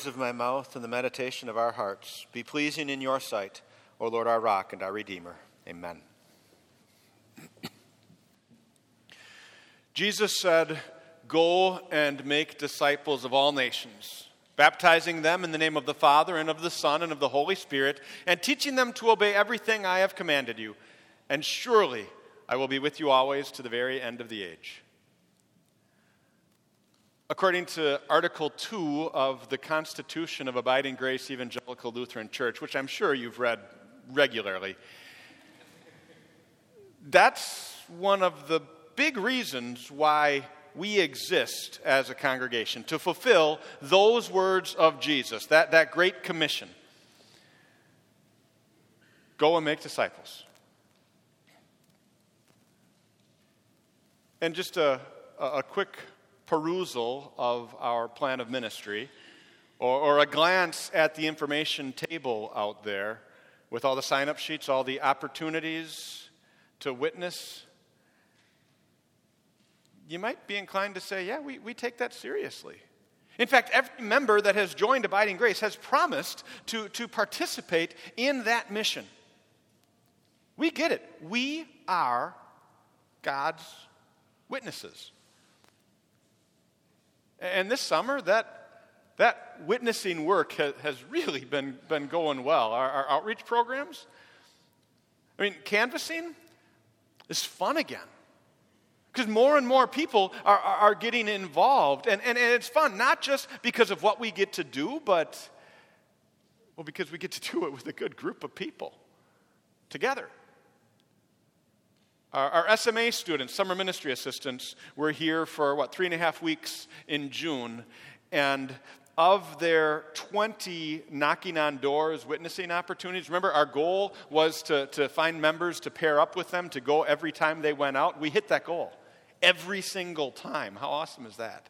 words of my mouth and the meditation of our hearts be pleasing in your sight, O Lord, our rock and our redeemer. Amen. Jesus said, Go and make disciples of all nations, baptizing them in the name of the Father and of the Son and of the Holy Spirit, and teaching them to obey everything I have commanded you. And surely I will be with you always to the very end of the age. According to Article 2 of the Constitution of Abiding Grace Evangelical Lutheran Church, which I'm sure you've read regularly, that's one of the big reasons why we exist as a congregation to fulfill those words of Jesus, that, that great commission. Go and make disciples. And just a, a quick perusal of our plan of ministry or, or, a glance at the information table out there with all the sign up sheets, all the opportunities to witness, you might be inclined to say, yeah, we, we take that seriously. In fact, every member that has joined Abiding Grace has promised to, to participate in that mission. We get it. We are God's witnesses. And this summer, that, that witnessing work has, has really been, been going well. Our, our outreach programs, I mean, canvassing is fun again. Because more and more people are, are, are, getting involved. And, and, and it's fun, not just because of what we get to do, but, well, because we get to do it with a good group of people together. Our, our SMA students, summer ministry assistants, were here for what, three and a half weeks in June. And of their 20 knocking on doors witnessing opportunities, remember our goal was to, to find members to pair up with them to go every time they went out. We hit that goal every single time. How awesome is that?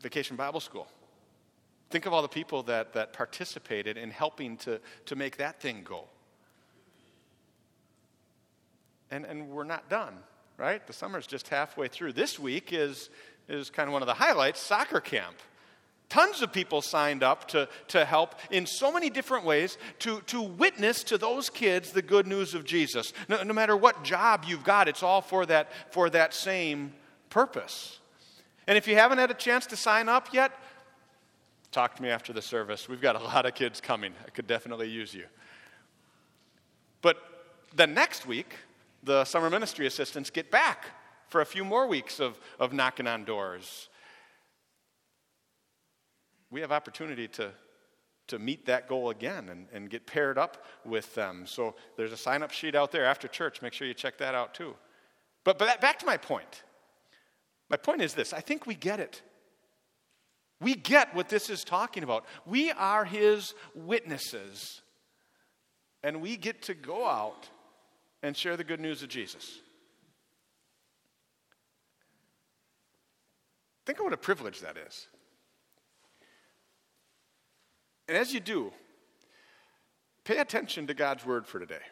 Vacation Bible School. Think of all the people that, that participated in helping to, to make that thing go. And, and we're not done, right? The summer's just halfway through. This week is, is kind of one of the highlights soccer camp. Tons of people signed up to, to help in so many different ways to, to witness to those kids the good news of Jesus. No, no matter what job you've got, it's all for that, for that same purpose. And if you haven't had a chance to sign up yet, talk to me after the service. We've got a lot of kids coming. I could definitely use you. But the next week, the summer ministry assistants get back for a few more weeks of, of knocking on doors. We have opportunity to, to meet that goal again and, and get paired up with them. So there's a sign up sheet out there after church. Make sure you check that out too. But, but back to my point. My point is this I think we get it. We get what this is talking about. We are his witnesses, and we get to go out and share the good news of Jesus. Think of what a privilege that is. And as you do, pay attention to God's word for today.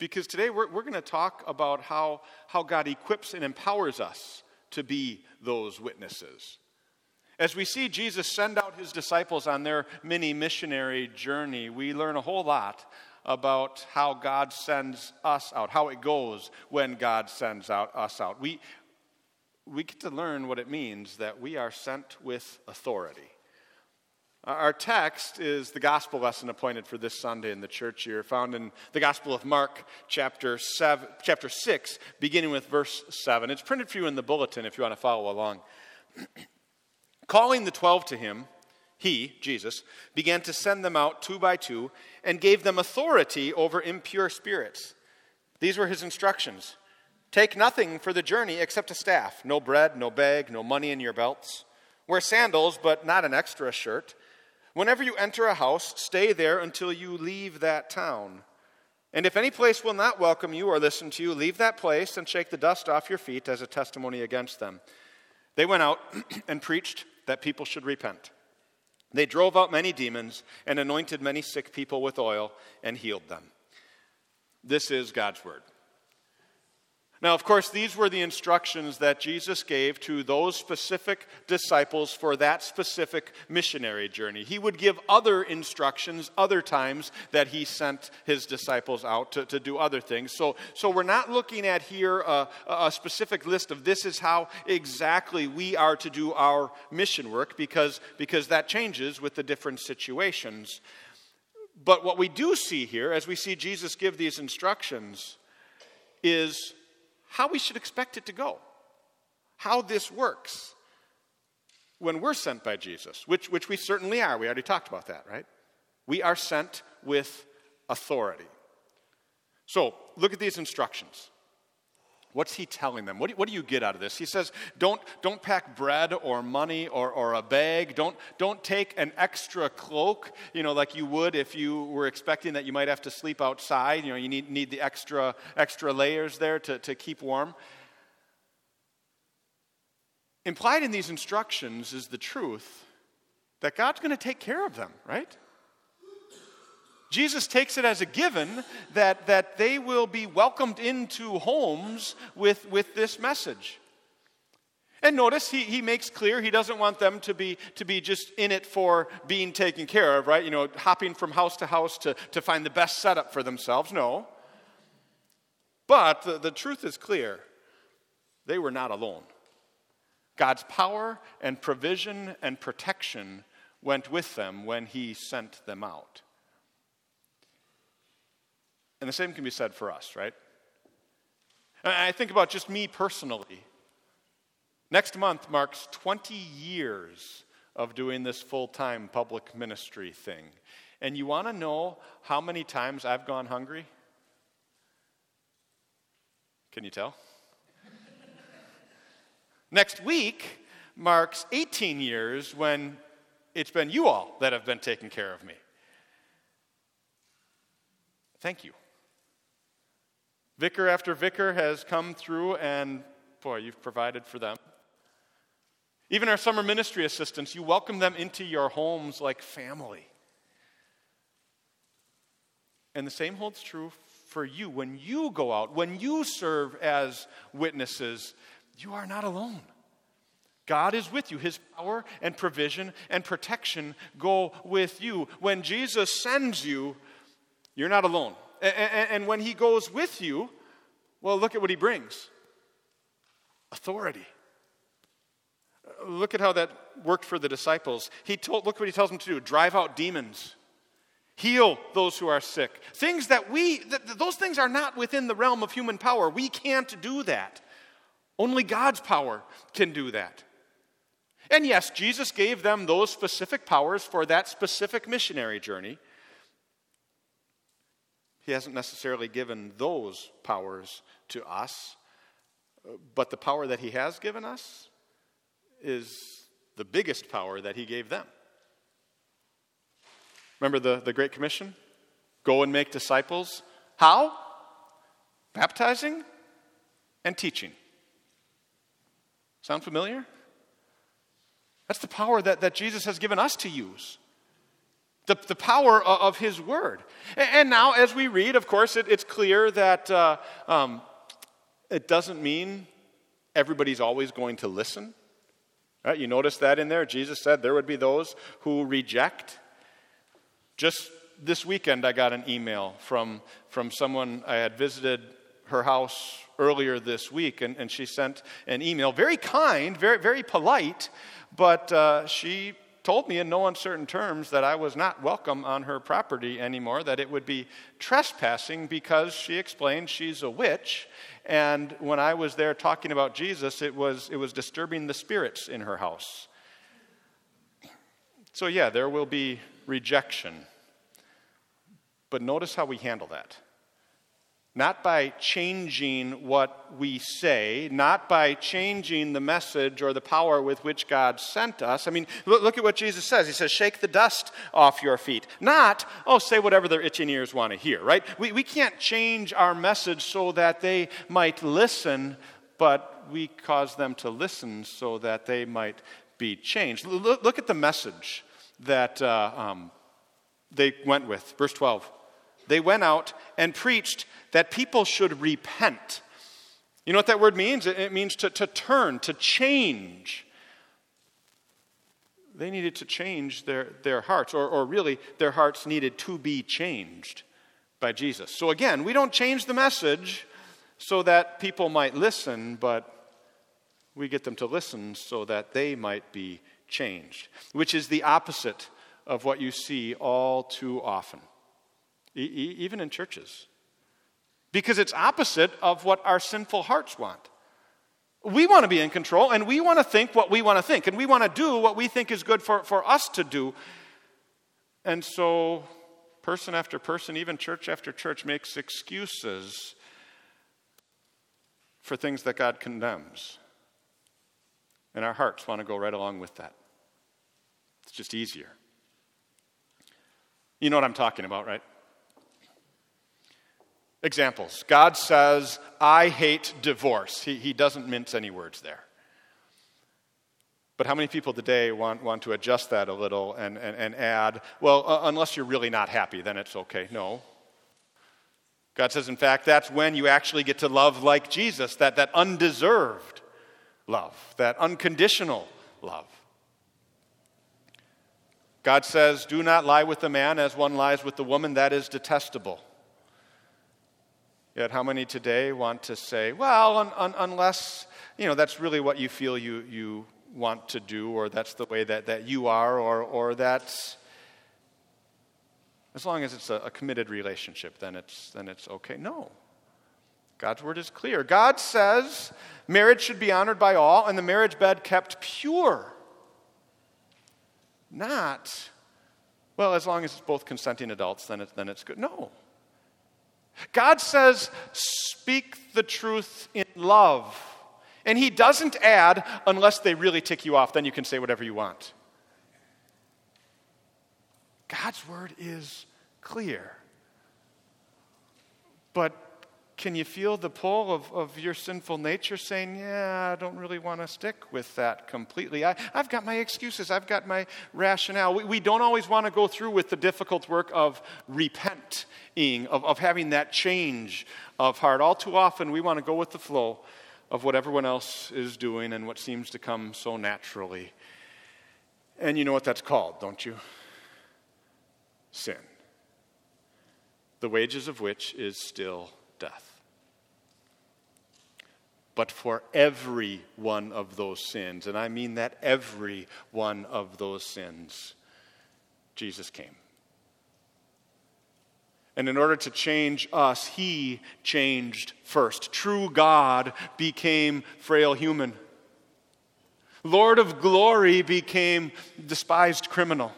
Because today we're, we're going to talk about how, how God equips and empowers us to be those witnesses. As we see Jesus send out his disciples on their mini missionary journey, we learn a whole lot about how God sends us out, how it goes when God sends out us out. We, we get to learn what it means that we are sent with authority. Our text is the gospel lesson appointed for this Sunday in the church year, found in the Gospel of Mark, chapter, seven, chapter 6, beginning with verse 7. It's printed for you in the bulletin if you want to follow along. Calling the twelve to him, he, Jesus, began to send them out two by two and gave them authority over impure spirits. These were his instructions Take nothing for the journey except a staff no bread, no bag, no money in your belts. Wear sandals, but not an extra shirt. Whenever you enter a house, stay there until you leave that town. And if any place will not welcome you or listen to you, leave that place and shake the dust off your feet as a testimony against them. They went out and preached that people should repent. They drove out many demons and anointed many sick people with oil and healed them. This is God's word. Now, of course, these were the instructions that Jesus gave to those specific disciples for that specific missionary journey. He would give other instructions other times that he sent his disciples out to, to do other things. So, so we're not looking at here a, a specific list of this is how exactly we are to do our mission work because, because that changes with the different situations. But what we do see here, as we see Jesus give these instructions, is how we should expect it to go, how this works when we're sent by Jesus, which, which we certainly are. We already talked about that, right? We are sent with authority. So, look at these instructions. What's he telling them? What do, what do, you get out of this? He says, don't, don't pack bread or money or, or a bag. Don't, don't take an extra cloak, you know, like you would if you were expecting that you might have to sleep outside. You know, you need, need the extra, extra layers there to, to keep warm. Implied in these instructions is the truth that God's going to take care of them, right? Jesus takes it as a given that, that they will be welcomed into homes with, with this message. And notice he, he makes clear he doesn't want them to be, to be just in it for being taken care of, right? You know, hopping from house to house to, to find the best setup for themselves. No. But the, the truth is clear they were not alone. God's power and provision and protection went with them when he sent them out. And the same can be said for us, right? And I think about just me personally. Next month marks 20 years of doing this full time public ministry thing. And you want to know how many times I've gone hungry? Can you tell? Next week marks 18 years when it's been you all that have been taking care of me. Thank you. Vicar after vicar has come through, and boy, you've provided for them. Even our summer ministry assistants, you welcome them into your homes like family. And the same holds true for you. When you go out, when you serve as witnesses, you are not alone. God is with you. His power and provision and protection go with you. When Jesus sends you, you're not alone. And when he goes with you, well, look at what he brings authority. Look at how that worked for the disciples. He told, look what he tells them to do drive out demons, heal those who are sick. Things that we, those things are not within the realm of human power. We can't do that. Only God's power can do that. And yes, Jesus gave them those specific powers for that specific missionary journey. He hasn't necessarily given those powers to us, but the power that He has given us is the biggest power that He gave them. Remember the, the Great Commission? Go and make disciples. How? Baptizing and teaching. Sound familiar? That's the power that, that Jesus has given us to use the, the power of his word. And now, as we read, of course, it, it's clear that uh, um, it doesn't mean everybody's always going to listen. Right? You notice that in there? Jesus said there would be those who reject. Just this weekend, I got an email from, from someone I had visited her house earlier this week, and, and she sent an email, very kind, very, very polite, but uh, she told me in no uncertain terms that I was not welcome on her property anymore, that it would be trespassing because she explained she's a witch. And when I was there talking about Jesus, it was, it was disturbing the spirits in her house. So, yeah, there will be rejection. But notice how we handle that not by changing what we say, not by changing the message or the power with which God sent us. I mean, look, at what Jesus says. He says, shake the dust off your feet. Not, oh, say whatever their itching ears want to hear, right? We, we can't change our message so that they might listen, but we cause them to listen so that they might be changed. Look, look at the message that uh, um, they went with. Verse 12. They went out and preached that people should repent. You know what that word means? It means to, to turn, to change. They needed to change their, their hearts, or, or really, their hearts needed to be changed by Jesus. So again, we don't change the message so that people might listen, but we get them to listen so that they might be changed, which is the opposite of what you see all too often, e- even in churches. Because it's opposite of what our sinful hearts want. We want to be in control and we want to think what we want to think and we want to do what we think is good for, for us to do. And so, person after person, even church after church, makes excuses for things that God condemns. And our hearts want to go right along with that. It's just easier. You know what I'm talking about, right? Examples. God says, I hate divorce. He, he doesn't mince any words there. But how many people today want, want to adjust that a little and, and, and add, well, uh, unless you're really not happy, then it's okay? No. God says, in fact, that's when you actually get to love like Jesus, that, that undeserved love, that unconditional love. God says, Do not lie with the man as one lies with the woman, that is detestable. Yet, how many today want to say, well, un- un- unless, you know, that's really what you feel you, you want to do, or that's the way that, that you are, or, or that's, as long as it's a, a committed relationship, then it's, then it's okay. No. God's word is clear. God says marriage should be honored by all and the marriage bed kept pure. Not, well, as long as it's both consenting adults, then, it, then it's good. No. God says, speak the truth in love. And He doesn't add, unless they really tick you off, then you can say whatever you want. God's word is clear. But can you feel the pull of, of your sinful nature saying, Yeah, I don't really want to stick with that completely? I, have got my excuses, I've got my rationale. We, we don't always want to go through with the difficult work of repenting, of, of having that change of heart. All too often, we want to go with the flow of what everyone else is doing and what seems to come so naturally. And you know what that's called, don't you? Sin. The wages of which is still death but for every one of those sins, and I mean that every one of those sins, Jesus came. And in order to change us, he changed first. True God became frail human. Lord of glory became despised criminal.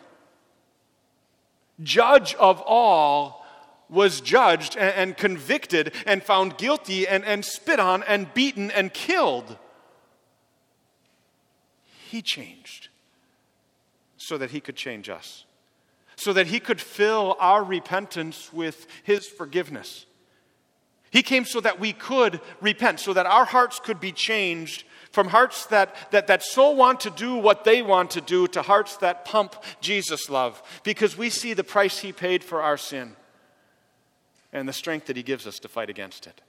Judge of all was judged and, and convicted and found guilty and, and spit on and beaten and killed. He changed so that he could change us, so that he could fill our repentance with his forgiveness. He came so that we could repent, so that our hearts could be changed from hearts that, that, that so want to do what they want to do to hearts that pump Jesus' love, because we see the price he paid for our sin and the strength that He gives us to fight against it.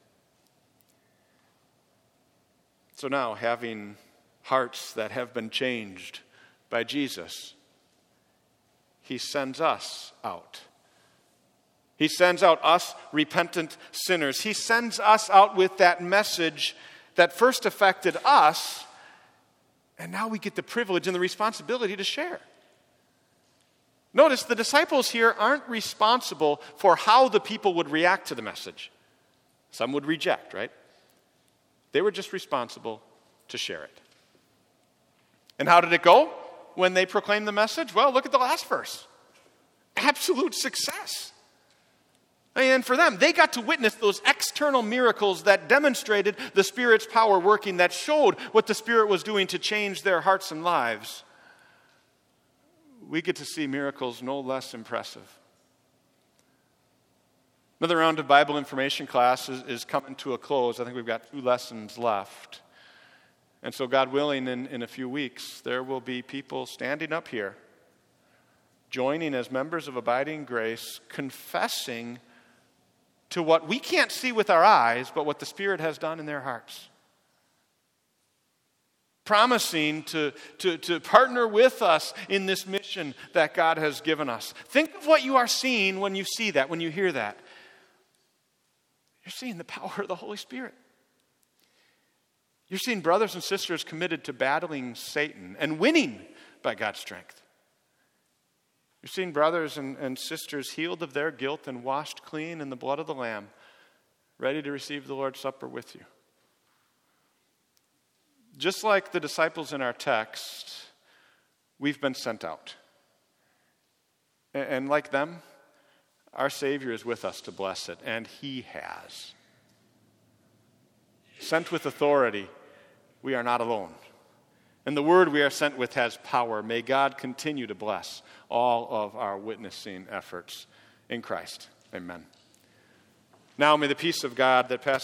So now, having hearts that have been changed by Jesus, He sends us out. He sends out us repentant sinners. He sends us out with that message that first affected us, and now we get the privilege and the responsibility to share. Notice the disciples here aren't responsible for how the people would react to the message. Some would reject, right? They were just responsible to share it. And how did it go when they proclaimed the message? Well, look at the last verse absolute success. And for them, they got to witness those external miracles that demonstrated the Spirit's power working, that showed what the Spirit was doing to change their hearts and lives we get to see miracles no less impressive. Another round of Bible information class is, is coming to a close. I think we've got two lessons left. And so, God willing, in, in a few weeks, there will be people standing up here, joining as members of Abiding Grace, confessing to what we can't see with our eyes, but what the Spirit has done in their hearts. Promising to, to, to partner with us in this mission that God has given us. Think of what you are seeing when you see that, when you hear that. You're seeing the power of the Holy Spirit. You're seeing brothers and sisters committed to battling Satan and winning by God's strength. You're seeing brothers and, and sisters healed of their guilt and washed clean in the blood of the Lamb, ready to receive the Lord's Supper with you. Just like the disciples in our text, we've been sent out. And, like them, our Savior is with us to bless it, and He has. Sent with authority, we are not alone. And the word we are sent with has power. May God continue to bless all of our witnessing efforts in Christ. Amen. Now may the peace of God that passes